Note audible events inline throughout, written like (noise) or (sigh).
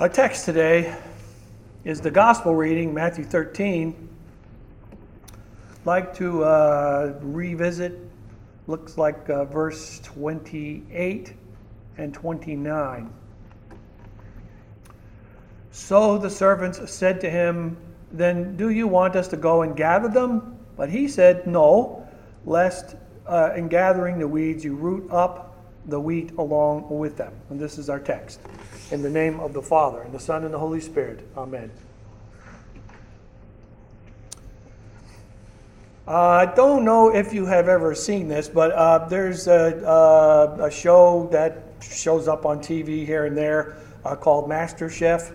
Our text today is the gospel reading, Matthew 13. I'd like to uh, revisit, looks like uh, verse 28 and 29. So the servants said to him, Then do you want us to go and gather them? But he said, No, lest uh, in gathering the weeds you root up the wheat along with them. And this is our text. In the name of the Father, and the Son, and the Holy Spirit. Amen. Uh, I don't know if you have ever seen this, but uh, there's a, uh, a, show that shows up on TV here and there uh, called Master Chef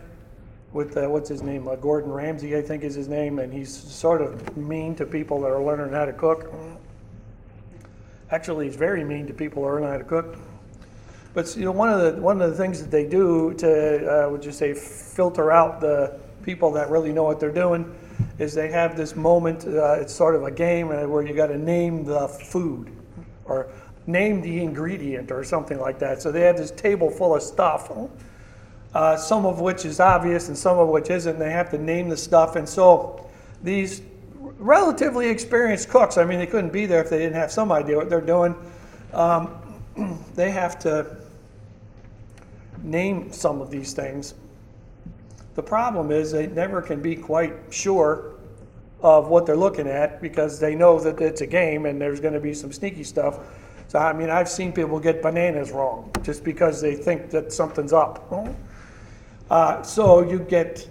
with uh, what's his name, Gordon Ramsay, I think is his name, and he's sort of mean to people that are learning how to cook. Actually, he's very mean to people who learn how to cook. But you know, one of the one of the things that they do to, uh, would you say, filter out the people that really know what they're doing, is they have this moment. Uh, it's sort of a game uh, where you got to name the food, or name the ingredient, or something like that. So they have this table full of stuff uh, some of which is obvious and some of which isn't. They have to name the stuff. And so these relatively experienced cooks, I mean, they couldn't be there if they didn't have some idea what they're doing. Um, (clears throat) they have to name some of these things. The problem is they never can be quite sure of what they're looking at because they know that it's a game and there's going to be some sneaky stuff. So, I mean, I've seen people get bananas wrong just because they think that something's up. Uh, so you get,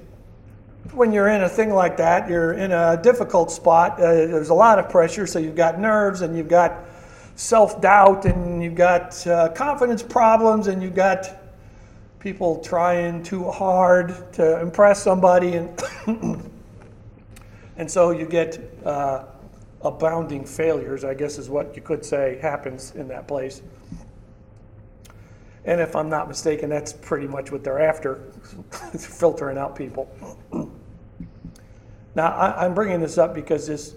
when you're in a thing like that, you're in a difficult spot. Uh, there's a lot of pressure, so you've got nerves and you've got self doubt and you've got uh, confidence problems and you've got people trying too hard to impress somebody. And, (coughs) and so you get uh, abounding failures, I guess is what you could say happens in that place. And if I'm not mistaken, that's pretty much what they're after, (laughs) filtering out people. Now, I, am bringing this up because this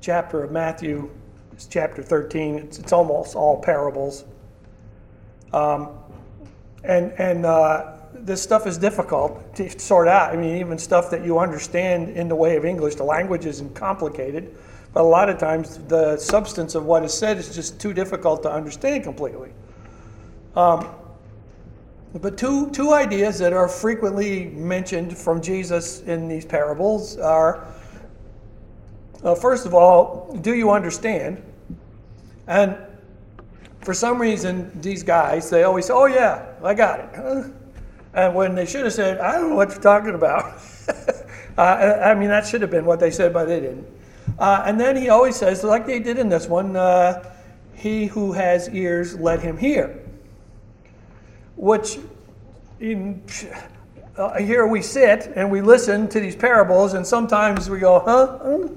chapter of Matthew is chapter 13. It's, it's almost all parables. Um, and and uh, this stuff is difficult to sort out. I mean, even stuff that you understand in the way of English, the language isn't complicated, but a lot of times the substance of what is said is just too difficult to understand completely. Um, but two, two ideas that are frequently mentioned from Jesus in these parables are uh, first of all, do you understand? And for some reason, these guys, they always say, oh, yeah, I got it. (laughs) And when they should have said, I don't know what you're talking about. (laughs) uh, I mean, that should have been what they said, but they didn't. Uh, and then he always says, like they did in this one, uh, he who has ears, let him hear which in, uh, here we sit and we listen to these parables, and sometimes we go, huh?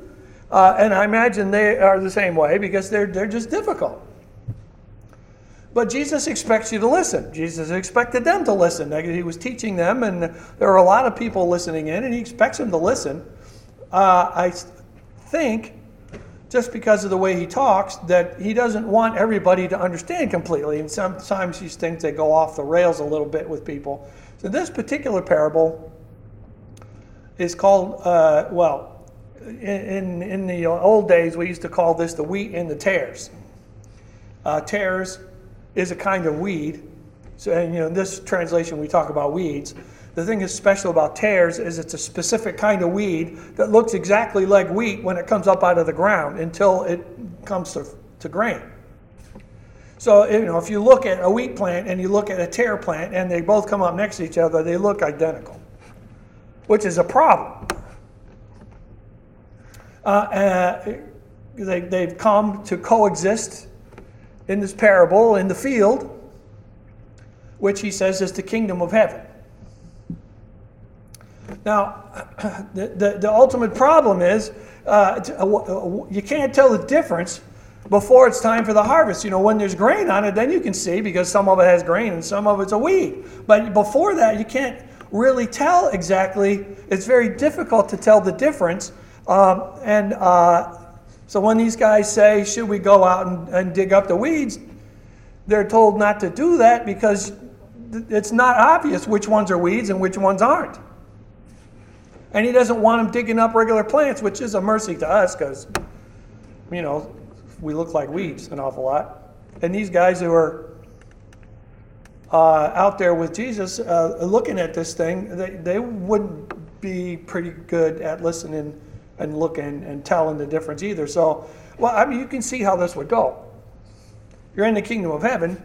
Uh, and I imagine they are the same way because they're, they're just difficult. But Jesus expects you to listen. Jesus expected them to listen. He was teaching them, and there are a lot of people listening in, and he expects them to listen. Uh, I think just because of the way he talks that he doesn't want everybody to understand completely. And sometimes these things they go off the rails a little bit with people. So this particular parable is called uh, well. In, in the old days, we used to call this the wheat and the tares. Uh, tares is a kind of weed. So, and, you know, in this translation, we talk about weeds. The thing that's special about tares is it's a specific kind of weed that looks exactly like wheat when it comes up out of the ground until it comes to, to grain. So, you know, if you look at a wheat plant and you look at a tare plant and they both come up next to each other, they look identical, which is a problem. Uh, uh, they, they've come to coexist in this parable in the field, which he says is the kingdom of heaven. Now, (clears throat) the, the, the ultimate problem is uh, uh you can't tell the difference before it's time for the harvest. You know, when there's grain on it, then you can see because some of it has grain and some of it's a weed. But before that, you can't really tell exactly. It's very difficult to tell the difference. Um, and uh, so when these guys say, Should we go out and, and dig up the weeds? they're told not to do that because it's not obvious which ones are weeds and which ones aren't. And he doesn't want them digging up regular plants, which is a mercy to us because, you know, we look like weeds an awful lot. And these guys who are uh, out there with Jesus uh, looking at this thing, they, they wouldn't be pretty good at listening and looking and telling the difference either. So, well, I mean, you can see how this would go. You're in the kingdom of heaven,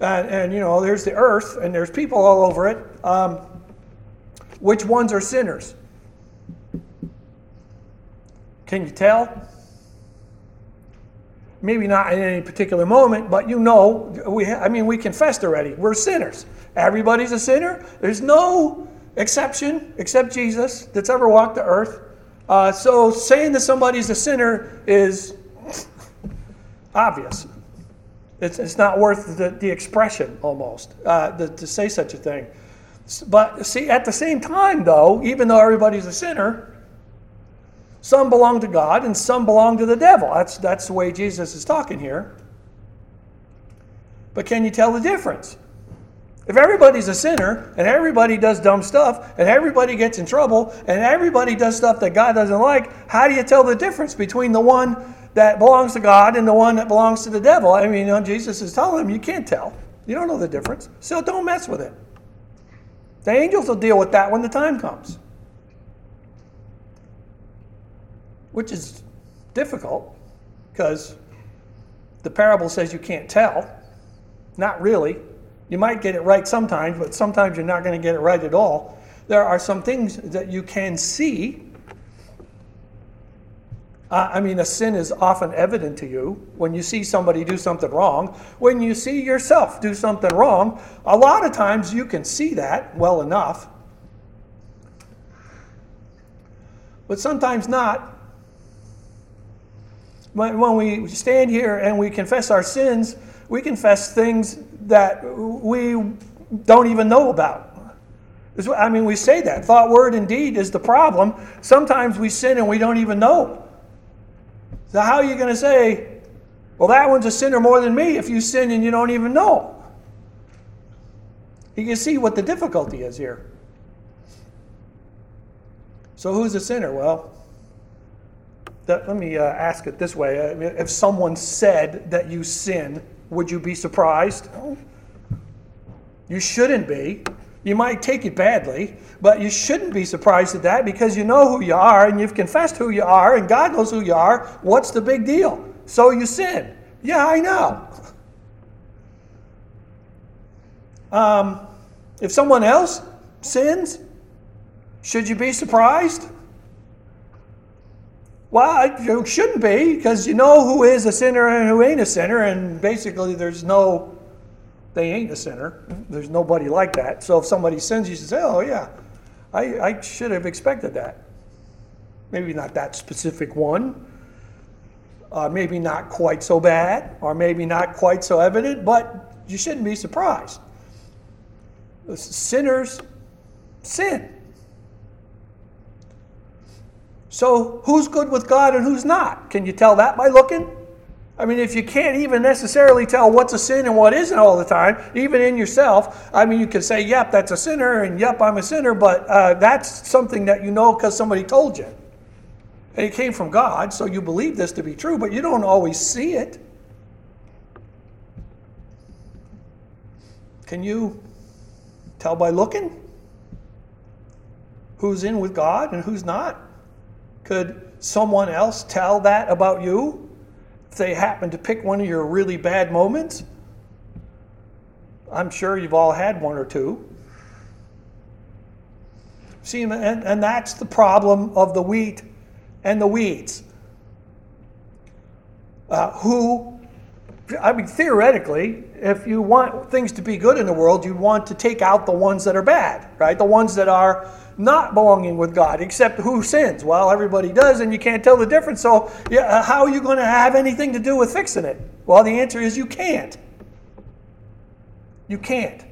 and, and you know, there's the earth, and there's people all over it. Um, which ones are sinners? Can you tell? Maybe not in any particular moment, but you know, we, I mean, we confessed already. We're sinners. Everybody's a sinner. There's no exception except Jesus that's ever walked the earth. Uh, so saying that somebody's a sinner is obvious. It's, it's not worth the, the expression almost uh, the, to say such a thing. But see, at the same time, though, even though everybody's a sinner, some belong to God and some belong to the devil. That's, that's the way Jesus is talking here. But can you tell the difference? If everybody's a sinner and everybody does dumb stuff and everybody gets in trouble and everybody does stuff that God doesn't like, how do you tell the difference between the one that belongs to God and the one that belongs to the devil? I mean, you know, Jesus is telling them you can't tell. You don't know the difference. So don't mess with it. The angels will deal with that when the time comes. Which is difficult because the parable says you can't tell. Not really. You might get it right sometimes, but sometimes you're not going to get it right at all. There are some things that you can see. I mean, a sin is often evident to you when you see somebody do something wrong. When you see yourself do something wrong, a lot of times you can see that well enough. But sometimes not. When we stand here and we confess our sins, we confess things that we don't even know about. I mean, we say that. Thought, word, and deed is the problem. Sometimes we sin and we don't even know. So, how are you going to say, well, that one's a sinner more than me if you sin and you don't even know? You can see what the difficulty is here. So, who's a sinner? Well, that, let me uh, ask it this way. if someone said that you sin, would you be surprised? You shouldn't be. You might take it badly, but you shouldn't be surprised at that because you know who you are and you've confessed who you are and God knows who you are. What's the big deal? So you sin. Yeah, I know. (laughs) Um, if someone else sins, should you be surprised? Well, you shouldn't be because you know who is a sinner and who ain't a sinner, and basically there's no, they ain't a sinner. There's nobody like that. So if somebody sins, you should say, oh, yeah, I, I should have expected that. Maybe not that specific one, uh, maybe not quite so bad, or maybe not quite so evident, but you shouldn't be surprised. Sinners sin. So, who's good with God and who's not? Can you tell that by looking? I mean, if you can't even necessarily tell what's a sin and what isn't all the time, even in yourself, I mean, you can say, yep, that's a sinner, and yep, I'm a sinner, but uh, that's something that you know because somebody told you. And it came from God, so you believe this to be true, but you don't always see it. Can you tell by looking who's in with God and who's not? Could someone else tell that about you they happen to pick one of your really bad moments? I'm sure you've all had one or two. See, and, and that's the problem of the wheat and the weeds. Uh, who, I mean, theoretically, if you want things to be good in the world, you want to take out the ones that are bad, right? The ones that are not belonging with God, except who sins? Well, everybody does, and you can't tell the difference. So, yeah, uh, how are you going to have anything to do with fixing it? Well, the answer is you can't. You can't.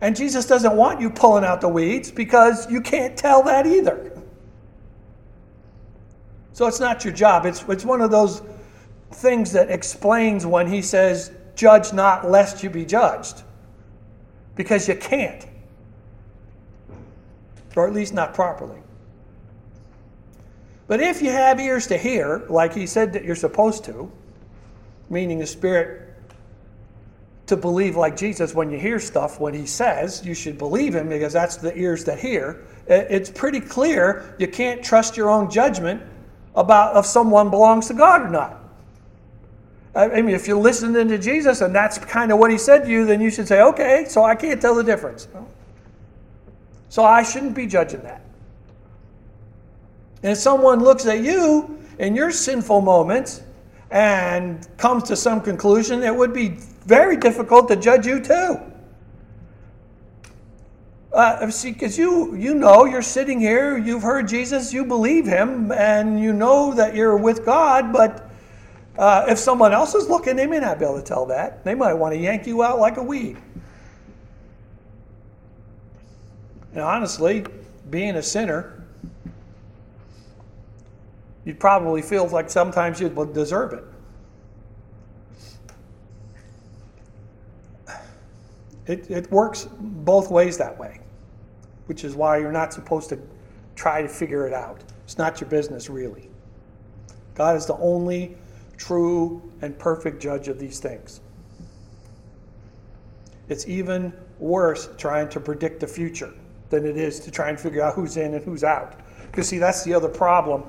And Jesus doesn't want you pulling out the weeds because you can't tell that either. So it's not your job. It's, it's one of those things that explains when he says, Judge not lest you be judged. because you can't, or at least not properly. But if you have ears to hear, like he said that you're supposed to, meaning the Spirit to believe like Jesus when you hear stuff, when he says, you should believe him because that's the ears that hear. It's pretty clear you can't trust your own judgment about if someone belongs to God or not. I mean, if you're listening to Jesus and that's kind of what he said to you, then you should say, okay, so I can't tell the difference. So I shouldn't be judging that. And if someone looks at you in your sinful moments and comes to some conclusion, it would be very difficult to judge you too. Uh, see, because you you know you're sitting here, you've heard Jesus, you believe him, and you know that you're with God. But uh, if someone else is looking, they may not be able to tell that. They might want to yank you out like a weed. And honestly, being a sinner, you'd probably feel like sometimes you would deserve it. It, it works both ways that way, which is why you're not supposed to try to figure it out. It's not your business, really. God is the only true and perfect judge of these things. It's even worse trying to predict the future than it is to try and figure out who's in and who's out. Because, see, that's the other problem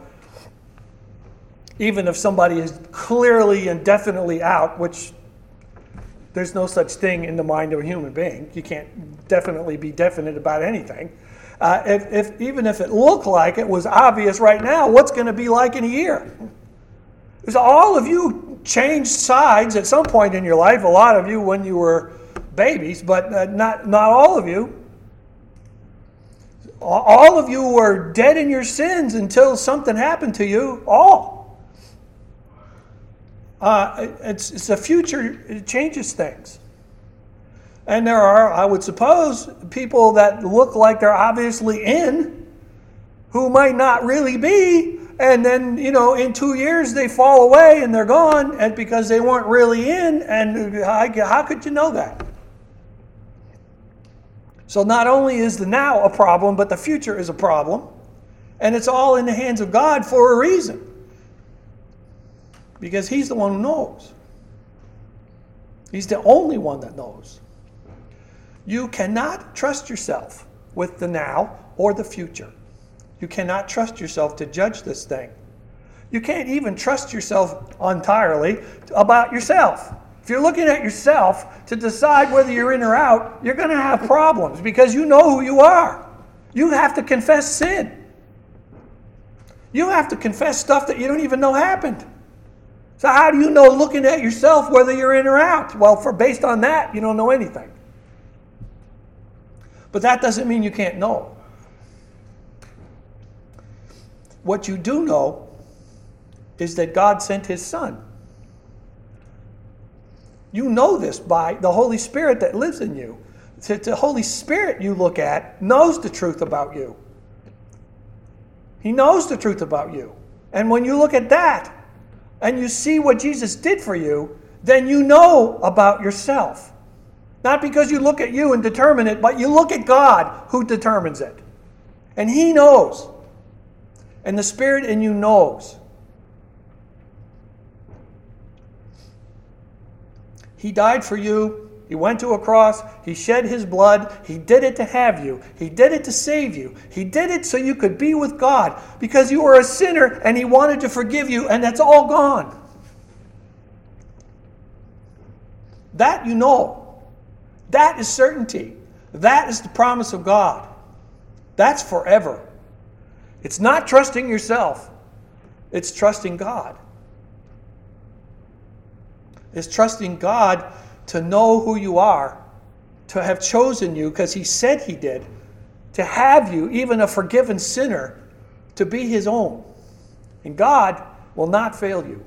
even if somebody is clearly and definitely out, which there's no such thing in the mind of a human being. You can't definitely be definite about anything. Uh, if, if, even if it looked like it was obvious right now, what's going to be like in a year? Because all of you changed sides at some point in your life. A lot of you when you were babies, but uh, not not all of you. All of you were dead in your sins until something happened to you. All. Uh, it's, it's the future, it changes things. And there are, I would suppose, people that look like they're obviously in who might not really be. And then, you know, in two years they fall away and they're gone and because they weren't really in. And how, how could you know that? So not only is the now a problem, but the future is a problem. And it's all in the hands of God for a reason because He's the one who knows. He's the only one that knows. You cannot trust yourself with the now or the future. You cannot trust yourself to judge this thing. You can't even trust yourself entirely about yourself. If you're looking at yourself to decide whether you're in or out, you're going to have problems because you know who you are. You have to confess sin. You have to confess stuff that you don't even know happened. So how do you know looking at yourself whether you're in or out? Well, for based on that, you don't know anything. But that doesn't mean you can't know. What you do know is that God sent his son. You know this by the Holy Spirit that lives in you. The Holy Spirit you look at knows the truth about you. He knows the truth about you. And when you look at that, and you see what Jesus did for you, then you know about yourself. Not because you look at you and determine it, but you look at God who determines it. And He knows. And the Spirit in you knows. He died for you he went to a cross. He shed his blood. He did it to have you. He did it to save you. He did it so you could be with God because you were a sinner and he wanted to forgive you, and that's all gone. That you know. That is certainty. That is the promise of God. That's forever. It's not trusting yourself, it's trusting God. It's trusting God to know who you are, to have chosen you because he said he did, to have you, even a forgiven sinner, to be his own. And God will not fail you.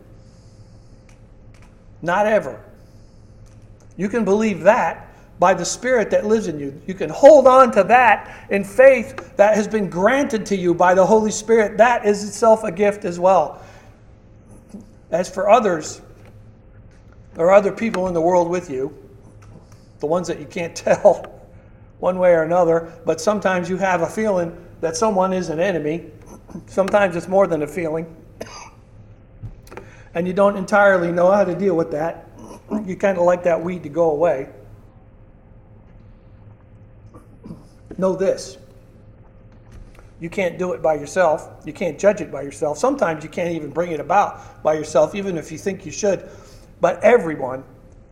Not ever. You can believe that by the Spirit that lives in you. You can hold on to that in faith that has been granted to you by the Holy Spirit. That is itself a gift as well. As for others, there are other people in the world with you, the ones that you can't (laughs) tell. one way or another, but sometimes you have a feeling that someone is an enemy. Sometimes it's more than a feeling. And you don't entirely know how to deal with that. You kind of like that weed to go away. Know this you can't do it by yourself. You can't judge it by yourself. Sometimes you can't even bring it about by yourself, even if you think you should. But everyone,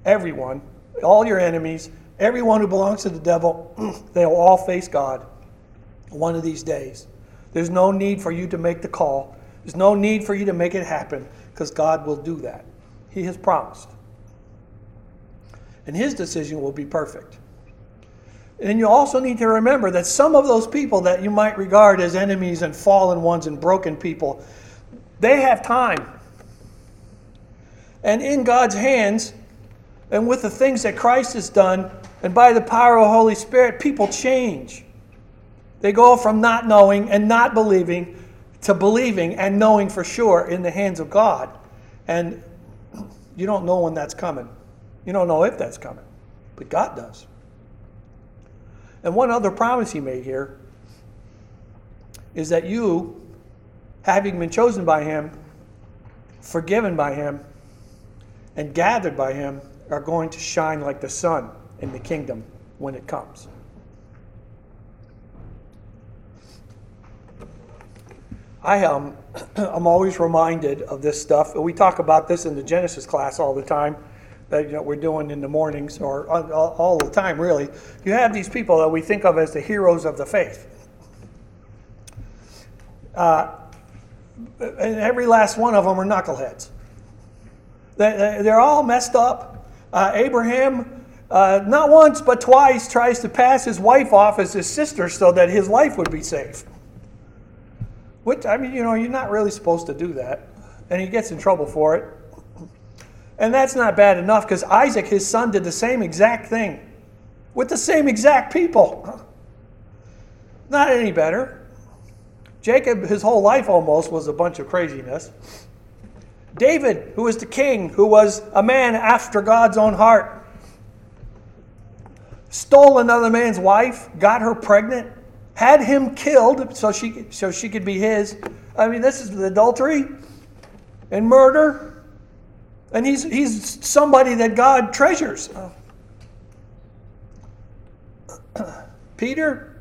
everyone, all your enemies, everyone who belongs to the devil, (clears throat) they'll all face God one of these days. There's no need for you to make the call. There's no need for you to make it happen because God will do that. He has promised. And his decision will be perfect. And you also need to remember that some of those people that you might regard as enemies and fallen ones and broken people, they have time. And in God's hands, and with the things that Christ has done, and by the power of the Holy Spirit, people change. They go from not knowing and not believing to believing and knowing for sure in the hands of God. And you don't know when that's coming. You don't know if that's coming, but God does. And one other promise he made here is that you, having been chosen by him, forgiven by him, and gathered by him, are going to shine like the sun in the kingdom when it comes. I um, (clears throat) I'm always reminded of this stuff. We talk about this in the Genesis class all the time that you know, we're doing in the mornings or all the time, really. You have these people that we think of as the heroes of the faith. Uh, and every last one of them are knuckleheads. They, they're all messed up. Uh, Abraham, uh, not once but twice, tries to pass his wife off as his sister so that his life would be safe. Which, I mean, you know, you're not really supposed to do that. And he gets in trouble for it. And that's not bad enough because Isaac, his son, did the same exact thing with the same exact people. Not any better. Jacob, his whole life almost was a bunch of craziness. David, who was the king, who was a man after God's own heart, stole another man's wife, got her pregnant, had him killed so she, so she could be his. I mean, this is adultery and murder and he's, he's somebody that God treasures. (clears throat) Peter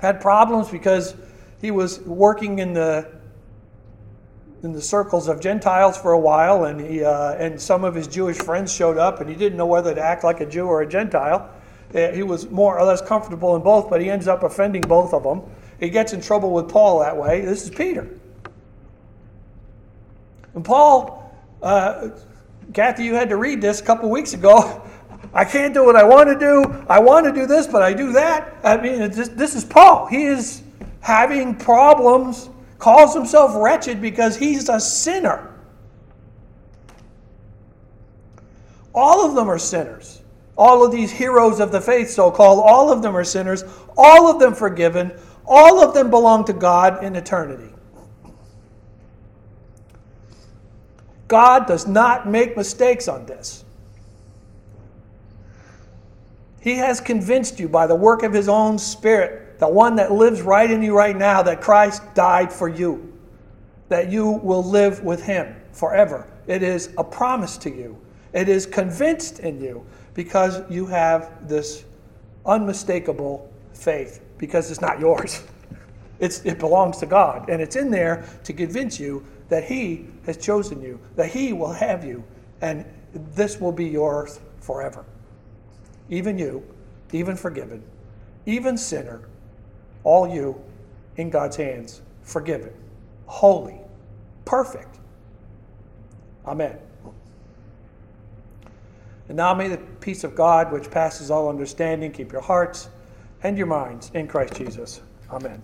had problems because he was working in the in the circles of Gentiles for a while, and he uh, and some of his Jewish friends showed up, and he didn't know whether to act like a Jew or a Gentile. Uh, he was more or less comfortable in both, but he ends up offending both of them. He gets in trouble with Paul that way. This is Peter, and Paul uh, Kathy, you had to read this a couple weeks ago. (laughs) I can't do what I want to do. I want to do this, but I do that. I mean, just, this is Paul. He is having problems, calls himself wretched because he's a sinner. All of them are sinners. All of these heroes of the faith, so called, all of them are sinners. All of them forgiven. All of them belong to God in eternity. God does not make mistakes on this. He has convinced you by the work of His own Spirit, the one that lives right in you right now, that Christ died for you, that you will live with Him forever. It is a promise to you, it is convinced in you because you have this unmistakable faith, because it's not yours. (laughs) It's, it belongs to God, and it's in there to convince you that He has chosen you, that He will have you, and this will be yours forever. Even you, even forgiven, even sinner, all you in God's hands, forgiven, holy, perfect. Amen. And now may the peace of God, which passes all understanding, keep your hearts and your minds in Christ Jesus. Amen.